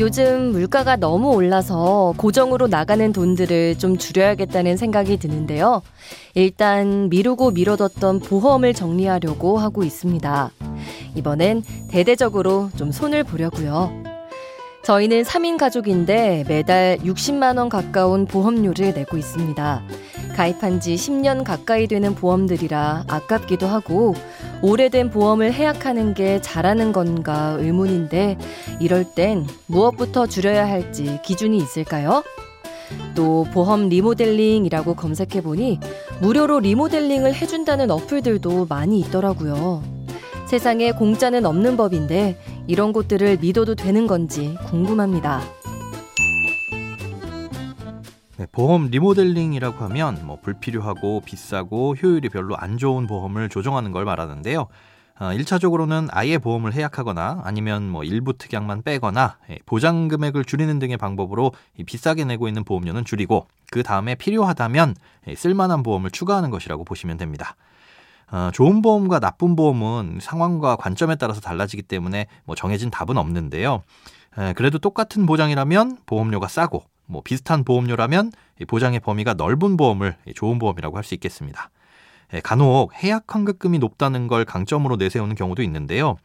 요즘 물가가 너무 올라서 고정으로 나가는 돈들을 좀 줄여야겠다는 생각이 드는데요. 일단 미루고 미뤄뒀던 보험을 정리하려고 하고 있습니다. 이번엔 대대적으로 좀 손을 보려고요. 저희는 3인 가족인데 매달 60만 원 가까운 보험료를 내고 있습니다. 가입한 지 10년 가까이 되는 보험들이라 아깝기도 하고 오래된 보험을 해약하는 게 잘하는 건가 의문인데 이럴 땐 무엇부터 줄여야 할지 기준이 있을까요? 또 보험 리모델링이라고 검색해 보니 무료로 리모델링을 해준다는 어플들도 많이 있더라고요. 세상에 공짜는 없는 법인데 이런 곳들을 믿어도 되는 건지 궁금합니다. 네, 보험 리모델링이라고 하면 뭐 불필요하고 비싸고 효율이 별로 안 좋은 보험을 조정하는 걸 말하는데요. 어, 1차적으로는 아예 보험을 해약하거나 아니면 뭐 일부 특약만 빼거나 예, 보장 금액을 줄이는 등의 방법으로 비싸게 내고 있는 보험료는 줄이고 그 다음에 필요하다면 예, 쓸만한 보험을 추가하는 것이라고 보시면 됩니다. 어, 좋은 보험과 나쁜 보험은 상황과 관점에 따라서 달라지기 때문에 뭐 정해진 답은 없는데요. 에, 그래도 똑같은 보장이라면 보험료가 싸고 뭐 비슷한 보험료라면 보장의 범위가 넓은 보험을 좋은 보험이라고 할 수 있겠습니다. 간혹 해약 환급금이 높다는 걸 강점으로 내세우는 경우도 있는데요.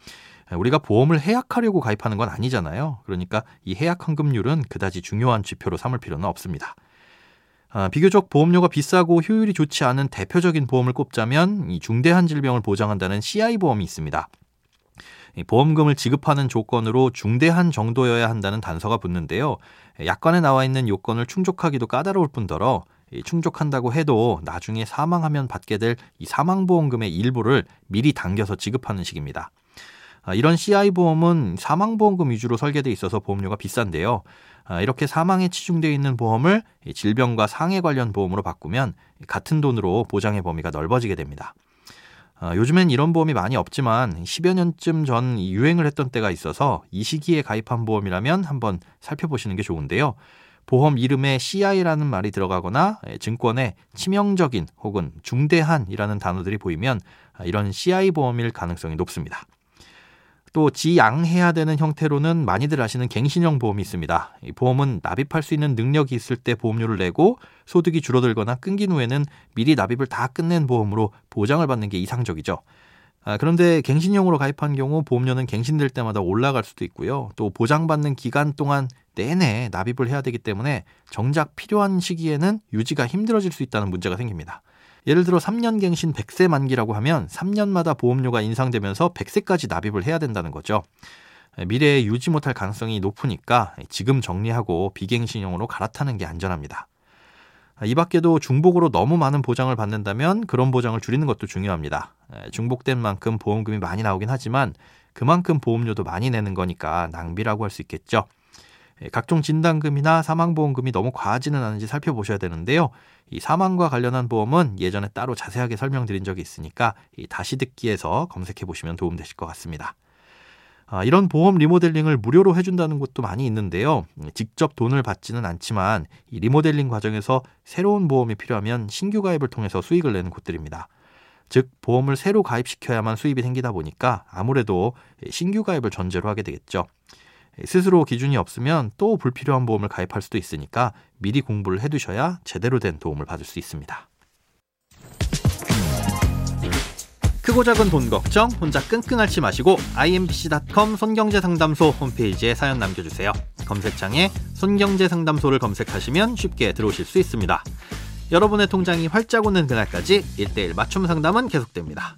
우리가 보험을 해약하려고 가입하는 건 아니잖아요. 그러니까 이 해약 환급률은 그다지 중요한 지표로 삼을 필요는 없습니다. 아, 비교적 보험료가 비싸고 효율이 좋지 않은 대표적인 보험을 꼽자면 이 중대한 질병을 보장한다는 CI 보험이 있습니다. 보험금을 지급하는 조건으로 중대한 정도여야 한다는 단서가 붙는데요. 약관에 나와 있는 요건을 충족하기도 까다로울 뿐더러 충족한다고 해도 나중에 사망하면 받게 될 이 사망보험금의 일부를 미리 당겨서 지급하는 식입니다. 아, 이런 CI 보험은 사망보험금 위주로 설계돼 있어서 보험료가 비싼데요. 아, 이렇게 사망에 치중되어 있는 보험을 질병과 상해 관련 보험으로 바꾸면 같은 돈으로 보장의 범위가 넓어지게 됩니다. 어, 요즘엔 이런 보험이 많이 없지만 10여 년쯤 전 유행을 했던 때가 있어서 이 시기에 가입한 보험이라면 한번 살펴보시는 게 좋은데요. 보험 이름에 CI라는 말이 들어가거나 예, 증권에 치명적인 혹은 중대한이라는 단어들이 보이면 이런 CI 보험일 가능성이 높습니다. 또 지양해야 되는 형태로는 많이들 아시는 갱신형 보험이 있습니다. 이 보험은 납입할 수 있는 능력이 있을 때 보험료를 내고 소득이 줄어들거나 끊긴 후에는 미리 납입을 다 끝낸 보험으로 보장을 받는 게 이상적이죠. 아, 그런데 갱신형으로 가입한 경우 보험료는 갱신될 때마다 올라갈 수도 있고요. 또 보장받는 기간 동안 내내 납입을 해야 되기 때문에 정작 필요한 시기에는 유지가 힘들어질 수 있다는 문제가 생깁니다. 예를 들어 3년 갱신 100세 만기라고 하면 3년마다 보험료가 인상되면서 100세까지 납입을 해야 된다는 거죠. 미래에 유지 못할 가능성이 높으니까 지금 정리하고 비갱신형으로 갈아타는 게 안전합니다. 이 밖에도 중복으로 너무 많은 보장을 받는다면 그런 보장을 줄이는 것도 중요합니다. 중복된 만큼 보험금이 많이 나오긴 하지만 그만큼 보험료도 많이 내는 거니까 낭비라고 할 수 있겠죠. 예, 각종 진단금이나 사망보험금이 너무 과하지는 않은지 살펴보셔야 되는데요. 이 사망과 관련한 보험은 예전에 따로 자세하게 설명드린 적이 있으니까 다시 듣기에서 검색해 보시면 도움되실 것 같습니다. 아, 이런 보험 리모델링을 무료로 해준다는 곳도 많이 있는데요. 직접 돈을 받지는 않지만 이 리모델링 과정에서 새로운 보험이 필요하면 신규 가입을 통해서 수익을 내는 곳들입니다. 즉 보험을 새로 가입시켜야만 수입이 생기다 보니까 아무래도 신규 가입을 전제로 하게 되겠죠. 스스로 기준이 없으면 또 불필요한 보험을 가입할 수도 있으니까 미리 공부를 해두셔야 제대로 된 도움을 받을 수 있습니다. 크고 작은 돈 걱정 혼자 끙끙 앓지 마시고 imbc.com 손경제상담소 홈페이지에 사연 남겨주세요. 검색창에 손경제상담소를 검색하시면 쉽게 들어오실 수 있습니다. 여러분의 통장이 활짝 오는 그날까지 1대1 맞춤 상담은 계속됩니다.